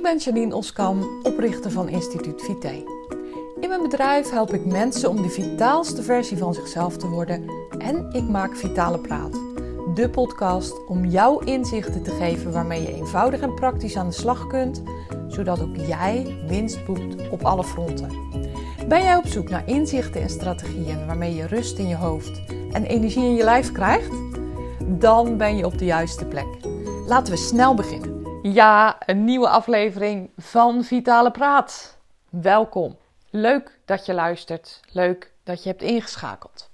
Ik ben Janine Oskam, oprichter van Instituut Vite. In mijn bedrijf help ik mensen om de vitaalste versie van zichzelf te worden en ik maak Vitale Praat, de podcast om jou inzichten te geven waarmee je eenvoudig en praktisch aan de slag kunt, zodat ook jij winst boekt op alle fronten. Ben jij op zoek naar inzichten en strategieën waarmee je rust in je hoofd en energie in je lijf krijgt? Dan ben je op de juiste plek. Laten we snel beginnen. Ja, een nieuwe aflevering van Vitale Praat. Welkom. Leuk dat je luistert. Leuk dat je hebt ingeschakeld.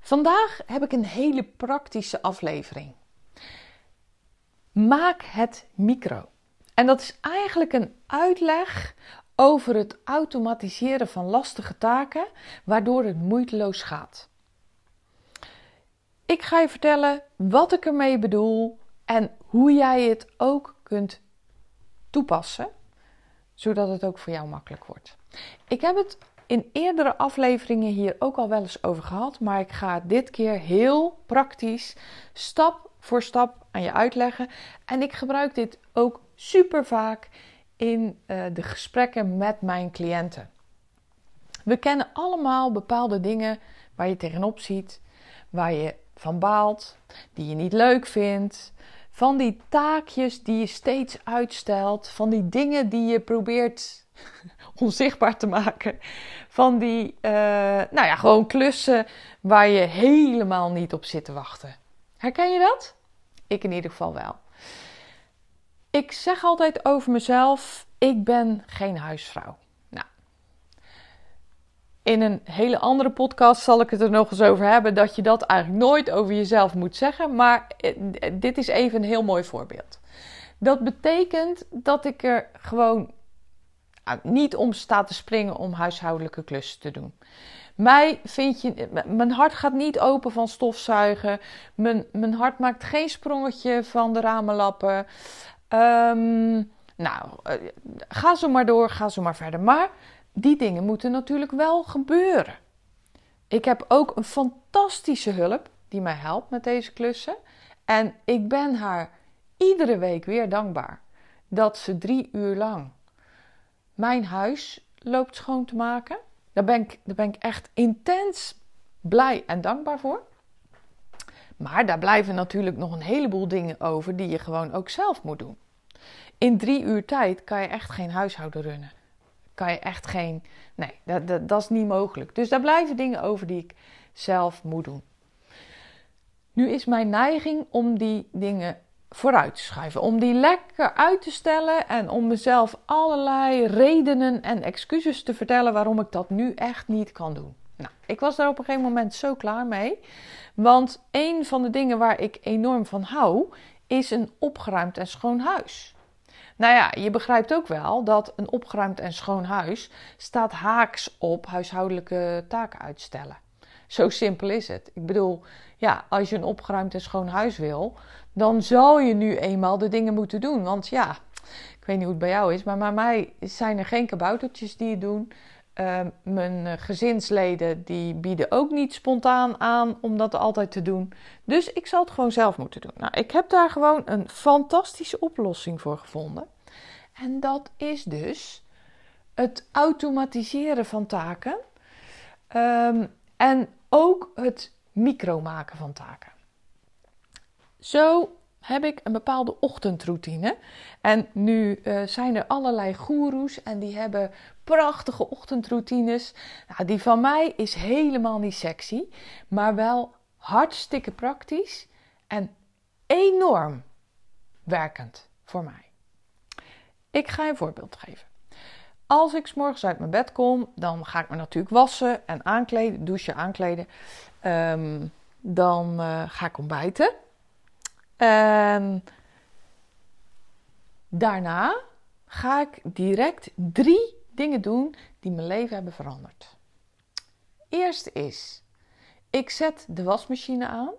Vandaag heb ik een hele praktische aflevering. Maak het micro. En dat is eigenlijk een uitleg over het automatiseren van lastige taken, waardoor het moeiteloos gaat. Ik ga je vertellen wat ik ermee bedoel en hoe jij het ook kunt toepassen, zodat het ook voor jou makkelijk wordt. Ik heb het in eerdere afleveringen hier ook al wel eens over gehad, maar ik ga dit keer heel praktisch, stap voor stap aan je uitleggen. En ik gebruik dit ook super vaak in uh, de gesprekken met mijn cliënten. We kennen allemaal bepaalde dingen waar je tegenop ziet, waar je van baalt, die je niet leuk vindt, van die taakjes die je steeds uitstelt. Van die dingen die je probeert onzichtbaar te maken. Van die, uh, nou ja, gewoon klussen waar je helemaal niet op zit te wachten. Herken je dat? Ik in ieder geval wel. Ik zeg altijd over mezelf: ik ben geen huisvrouw. In een hele andere podcast zal ik het er nog eens over hebben dat je dat eigenlijk nooit over jezelf moet zeggen. Maar eh, dit is even een heel mooi voorbeeld. Dat betekent dat ik er gewoon ah, niet om sta te springen om huishoudelijke klussen te doen. Mij vind je, mijn hart gaat niet open van stofzuigen. Mijn, mijn hart maakt geen sprongetje van de ramenlappen. Um, nou, eh, ga zo maar door, ga zo maar verder. Maar die dingen moeten natuurlijk wel gebeuren. Ik heb ook een fantastische hulp die mij helpt met deze klussen. En ik ben haar iedere week weer dankbaar dat ze drie uur lang mijn huis loopt schoon te maken. Daar ben ik, daar ben ik echt intens blij en dankbaar voor. Maar daar blijven natuurlijk nog een heleboel dingen over die je gewoon ook zelf moet doen. In drie uur tijd kan je echt geen huishouden runnen kan je echt geen. Nee, dat, dat, dat is niet mogelijk. Dus daar blijven dingen over die ik zelf moet doen. Nu is mijn neiging om die dingen vooruit te schuiven. Om die lekker uit te stellen en om mezelf allerlei redenen en excuses te vertellen waarom ik dat nu echt niet kan doen. Nou, ik was daar op een gegeven moment zo klaar mee. Want een van de dingen waar ik enorm van hou, is een opgeruimd en schoon huis. Nou ja, je begrijpt ook wel dat een opgeruimd en schoon huis staat haaks op huishoudelijke taken uitstellen. Zo simpel is het. Ik bedoel, ja, als je een opgeruimd en schoon huis wil, dan zal je nu eenmaal de dingen moeten doen. Want ja, ik weet niet hoe het bij jou is, maar bij mij zijn er geen kaboutertjes die het doen. Ehm, mijn eh, gezinsleden die bieden ook niet spontaan aan om dat altijd te doen. Dus ik zal het gewoon zelf moeten doen. Nou, ik heb daar gewoon een fantastische oplossing voor gevonden. En dat is dus het automatiseren van taken. Ehm, en ook het micro maken van taken. Zo heb ik een bepaalde ochtendroutine. En nu uh, zijn er allerlei goeroes en die hebben prachtige ochtendroutines. Nou, die van mij is helemaal niet sexy, maar wel hartstikke praktisch en enorm werkend voor mij. Ik ga een voorbeeld geven. Als ik s morgens uit mijn bed kom, dan ga ik me natuurlijk wassen en aankleden, douchen, aankleden. Ehm, dan uh, ga ik ontbijten. En daarna ga ik direct drie dingen doen die mijn leven hebben veranderd. Eerst is, ik zet de wasmachine aan.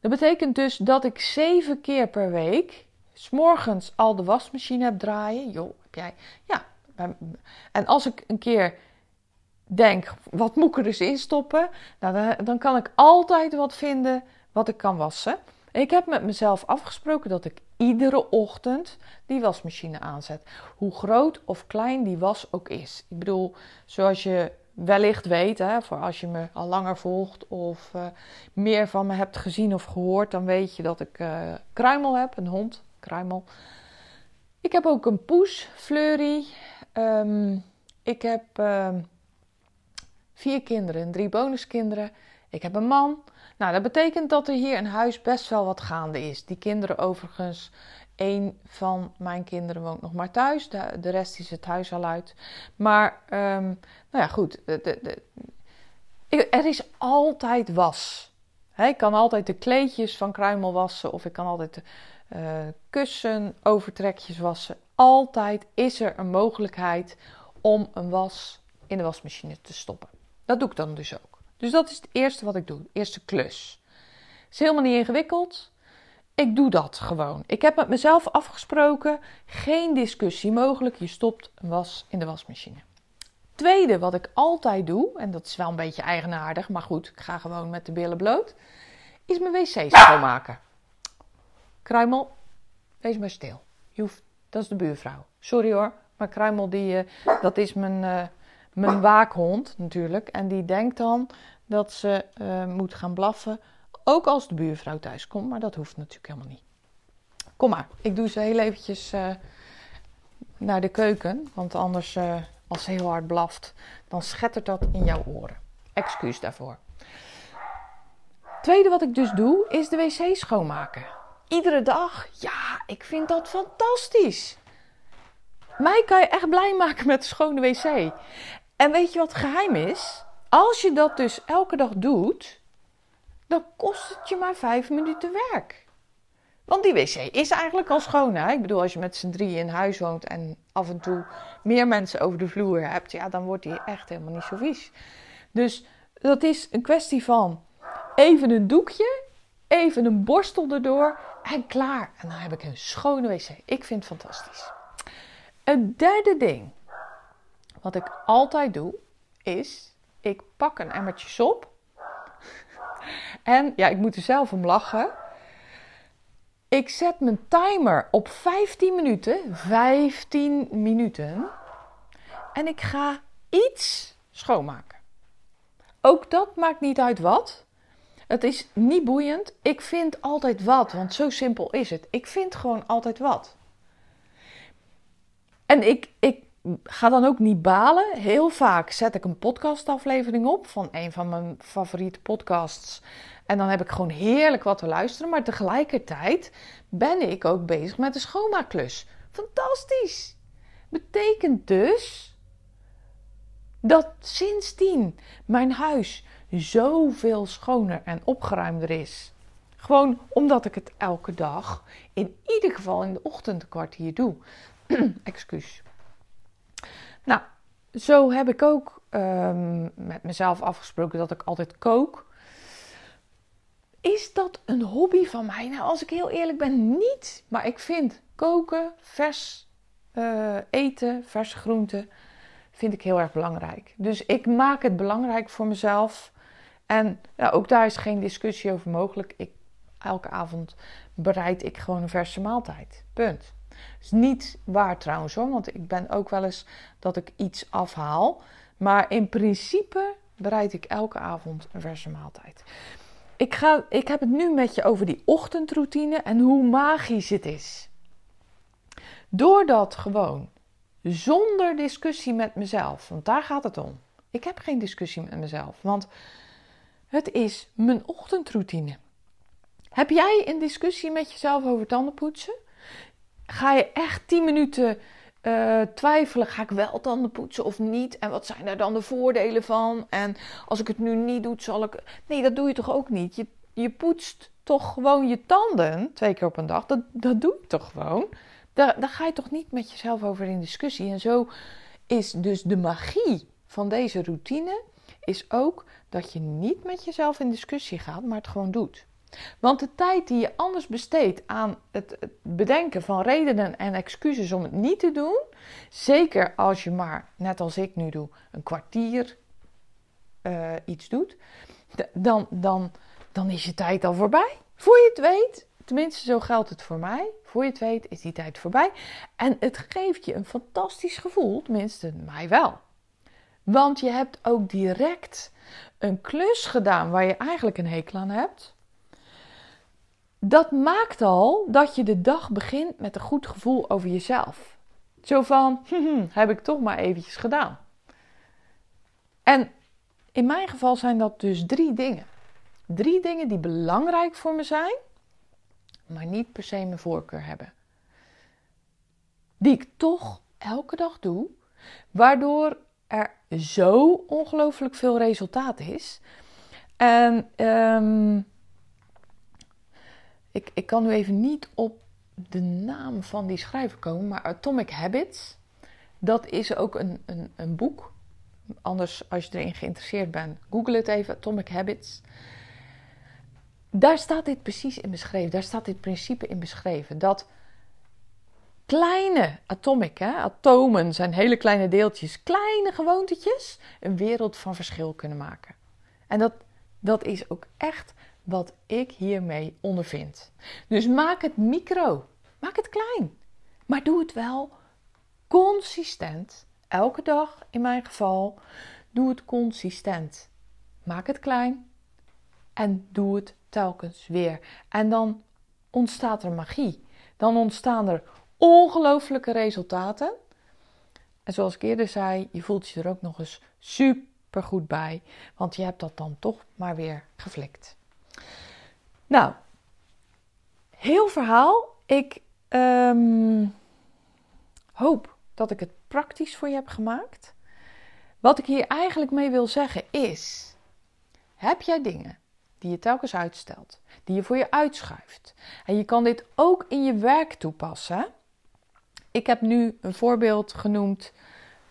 Dat betekent dus dat ik zeven keer per week s'morgens al de wasmachine heb draaien. Joh, heb jij... Ja. En als ik een keer denk, wat moet ik er dus in stoppen? Nou, dan kan ik altijd wat vinden wat ik kan wassen. Ik heb met mezelf afgesproken dat ik iedere ochtend die wasmachine aanzet. Hoe groot of klein die was ook is. Ik bedoel, zoals je wellicht weet, hè, voor als je me al langer volgt of uh, meer van me hebt gezien of gehoord, dan weet je dat ik uh, kruimel heb, een hond, kruimel. Ik heb ook een poes, Fleury. Um, ik heb um, vier kinderen en drie bonuskinderen. Ik heb een man. Nou, dat betekent dat er hier in huis best wel wat gaande is. Die kinderen overigens, één van mijn kinderen woont nog maar thuis. De, de rest is het huis al uit. Maar, um, nou ja, goed. De, de, er is altijd was. Ik kan altijd de kleedjes van Kruimel wassen. Of ik kan altijd de uh, overtrekjes wassen. Altijd is er een mogelijkheid om een was in de wasmachine te stoppen. Dat doe ik dan dus ook. Dus dat is het eerste wat ik doe, eerste klus. Is helemaal niet ingewikkeld. Ik doe dat gewoon. Ik heb met mezelf afgesproken, geen discussie mogelijk. Je stopt een was in de wasmachine. Tweede wat ik altijd doe, en dat is wel een beetje eigenaardig, maar goed, ik ga gewoon met de billen bloot, is mijn wc schoonmaken. Kruimel, wees maar stil. Je hoeft, dat is de buurvrouw. Sorry hoor, maar Kruimel, die, uh, dat is mijn, uh, mijn waakhond natuurlijk. En die denkt dan dat ze uh, moet gaan blaffen. Ook als de buurvrouw thuis komt. Maar dat hoeft natuurlijk helemaal niet. Kom maar, ik doe ze heel eventjes uh, naar de keuken. Want anders, uh, als ze heel hard blaft, dan schettert dat in jouw oren. Excuus daarvoor. Tweede wat ik dus doe, is de wc schoonmaken. Iedere dag. Ja, ik vind dat fantastisch. Mij kan je echt blij maken met een schone wc. En weet je wat het geheim is? Als je dat dus elke dag doet, dan kost het je maar vijf minuten werk. Want die wc is eigenlijk al schoon. Hè? Ik bedoel, als je met z'n drieën in huis woont en af en toe meer mensen over de vloer hebt, ja, dan wordt die echt helemaal niet zo vies. Dus dat is een kwestie van even een doekje, even een borstel erdoor en klaar. En dan heb ik een schone wc. Ik vind het fantastisch. Het derde ding wat ik altijd doe, is ik pak een emmertje sop. en ja, ik moet er zelf om lachen. Ik zet mijn timer op 15 minuten. 15 minuten. En ik ga iets schoonmaken. Ook dat maakt niet uit wat. Het is niet boeiend. Ik vind altijd wat, want zo simpel is het. Ik vind gewoon altijd wat. En ik, ik ga dan ook niet balen. Heel vaak zet ik een podcastaflevering op van een van mijn favoriete podcasts. En dan heb ik gewoon heerlijk wat te luisteren. Maar tegelijkertijd ben ik ook bezig met de schoonmaakklus. Fantastisch! Betekent dus dat sindsdien mijn huis zoveel schoner en opgeruimder is. Gewoon omdat ik het elke dag, in ieder geval in de ochtend een kwartier doe. Excuus. Nou, zo heb ik ook um, met mezelf afgesproken dat ik altijd kook. Is dat een hobby van mij? Nou, als ik heel eerlijk ben, niet. Maar ik vind koken, vers uh, eten, verse groenten, vind ik heel erg belangrijk. Dus ik maak het belangrijk voor mezelf. En ja, ook daar is geen discussie over mogelijk. Ik, elke avond bereid ik gewoon een verse maaltijd. Punt is niet waar trouwens hoor, want ik ben ook wel eens dat ik iets afhaal. Maar in principe bereid ik elke avond een verse maaltijd. Ik, ga, ik heb het nu met je over die ochtendroutine en hoe magisch het is. Doordat gewoon zonder discussie met mezelf, want daar gaat het om. Ik heb geen discussie met mezelf, want het is mijn ochtendroutine. Heb jij een discussie met jezelf over tandenpoetsen? Ga je echt 10 minuten uh, twijfelen: ga ik wel tanden poetsen of niet? En wat zijn daar dan de voordelen van? En als ik het nu niet doe, zal ik. Nee, dat doe je toch ook niet? Je, je poetst toch gewoon je tanden twee keer op een dag? Dat, dat doe je toch gewoon? Daar, daar ga je toch niet met jezelf over in discussie? En zo is dus de magie van deze routine is ook dat je niet met jezelf in discussie gaat, maar het gewoon doet. Want de tijd die je anders besteedt aan het bedenken van redenen en excuses om het niet te doen, zeker als je maar, net als ik nu doe, een kwartier uh, iets doet, dan, dan, dan is je tijd al voorbij. Voor je het weet, tenminste zo geldt het voor mij, voor je het weet is die tijd voorbij. En het geeft je een fantastisch gevoel, tenminste mij wel. Want je hebt ook direct een klus gedaan waar je eigenlijk een hekel aan hebt. Dat maakt al dat je de dag begint met een goed gevoel over jezelf. Zo van, heb ik toch maar eventjes gedaan. En in mijn geval zijn dat dus drie dingen. Drie dingen die belangrijk voor me zijn, maar niet per se mijn voorkeur hebben. Die ik toch elke dag doe, waardoor er zo ongelooflijk veel resultaat is. En um, ik, ik kan nu even niet op de naam van die schrijver komen, maar Atomic Habits. Dat is ook een, een, een boek. Anders, als je erin geïnteresseerd bent, google het even: Atomic Habits. Daar staat dit precies in beschreven. Daar staat dit principe in beschreven. Dat kleine atomic, hè, atomen zijn hele kleine deeltjes, kleine gewoontetjes, een wereld van verschil kunnen maken. En dat, dat is ook echt wat ik hiermee ondervind. Dus maak het micro, maak het klein, maar doe het wel consistent. Elke dag in mijn geval, doe het consistent. Maak het klein en doe het telkens weer. En dan ontstaat er magie. Dan ontstaan er ongelooflijke resultaten. En zoals ik eerder zei, je voelt je er ook nog eens super goed bij. Want je hebt dat dan toch maar weer geflikt. Nou, heel verhaal. Ik um, hoop dat ik het praktisch voor je heb gemaakt. Wat ik hier eigenlijk mee wil zeggen is: heb jij dingen die je telkens uitstelt, die je voor je uitschuift? En je kan dit ook in je werk toepassen. Ik heb nu een voorbeeld genoemd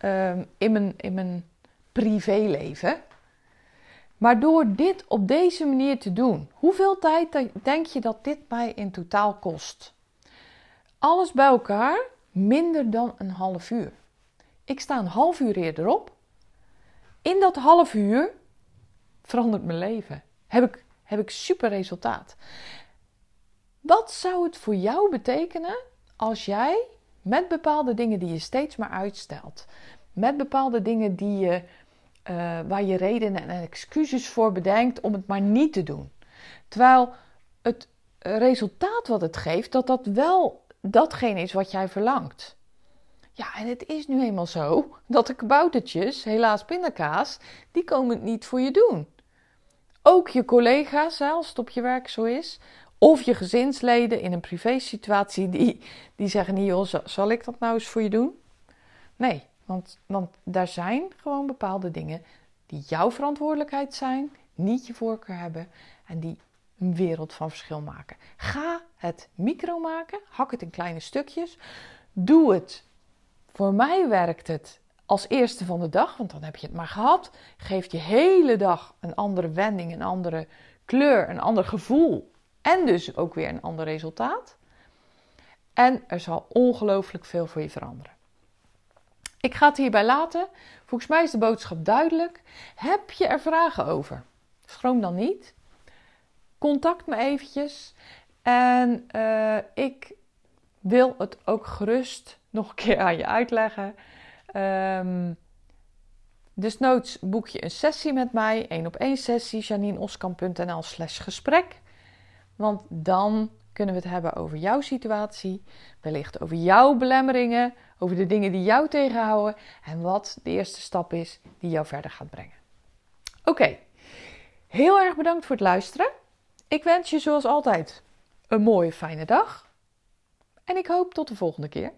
um, in, mijn, in mijn privéleven. Maar door dit op deze manier te doen, hoeveel tijd denk je dat dit mij in totaal kost? Alles bij elkaar minder dan een half uur. Ik sta een half uur eerder op. In dat half uur verandert mijn leven. Heb ik, heb ik super resultaat. Wat zou het voor jou betekenen als jij met bepaalde dingen die je steeds maar uitstelt, met bepaalde dingen die je uh, waar je redenen en excuses voor bedenkt om het maar niet te doen. Terwijl het resultaat wat het geeft, dat dat wel datgene is wat jij verlangt. Ja, en het is nu eenmaal zo dat de kaboutertjes, helaas pindakaas, die komen het niet voor je doen. Ook je collega's, als het op je werk zo is, of je gezinsleden in een privésituatie die, die zeggen: niet, joh, zal ik dat nou eens voor je doen? Nee, want, want daar zijn gewoon bepaalde dingen die jouw verantwoordelijkheid zijn, niet je voorkeur hebben en die een wereld van verschil maken. Ga het micro maken, hak het in kleine stukjes. Doe het. Voor mij werkt het als eerste van de dag, want dan heb je het maar gehad. Geeft je hele dag een andere wending, een andere kleur, een ander gevoel en dus ook weer een ander resultaat. En er zal ongelooflijk veel voor je veranderen. Ik ga het hierbij laten. Volgens mij is de boodschap duidelijk. Heb je er vragen over? Schroom dan niet. Contact me eventjes. En uh, ik wil het ook gerust nog een keer aan je uitleggen. Um, desnoods boek je een sessie met mij, één op één sessie, janineoskamp.nl slash gesprek. Want dan kunnen we het hebben over jouw situatie, wellicht over jouw belemmeringen, over de dingen die jou tegenhouden en wat de eerste stap is die jou verder gaat brengen. Oké, heel erg bedankt voor het luisteren. Ik wens je zoals altijd een mooie, fijne dag en ik hoop tot de volgende keer.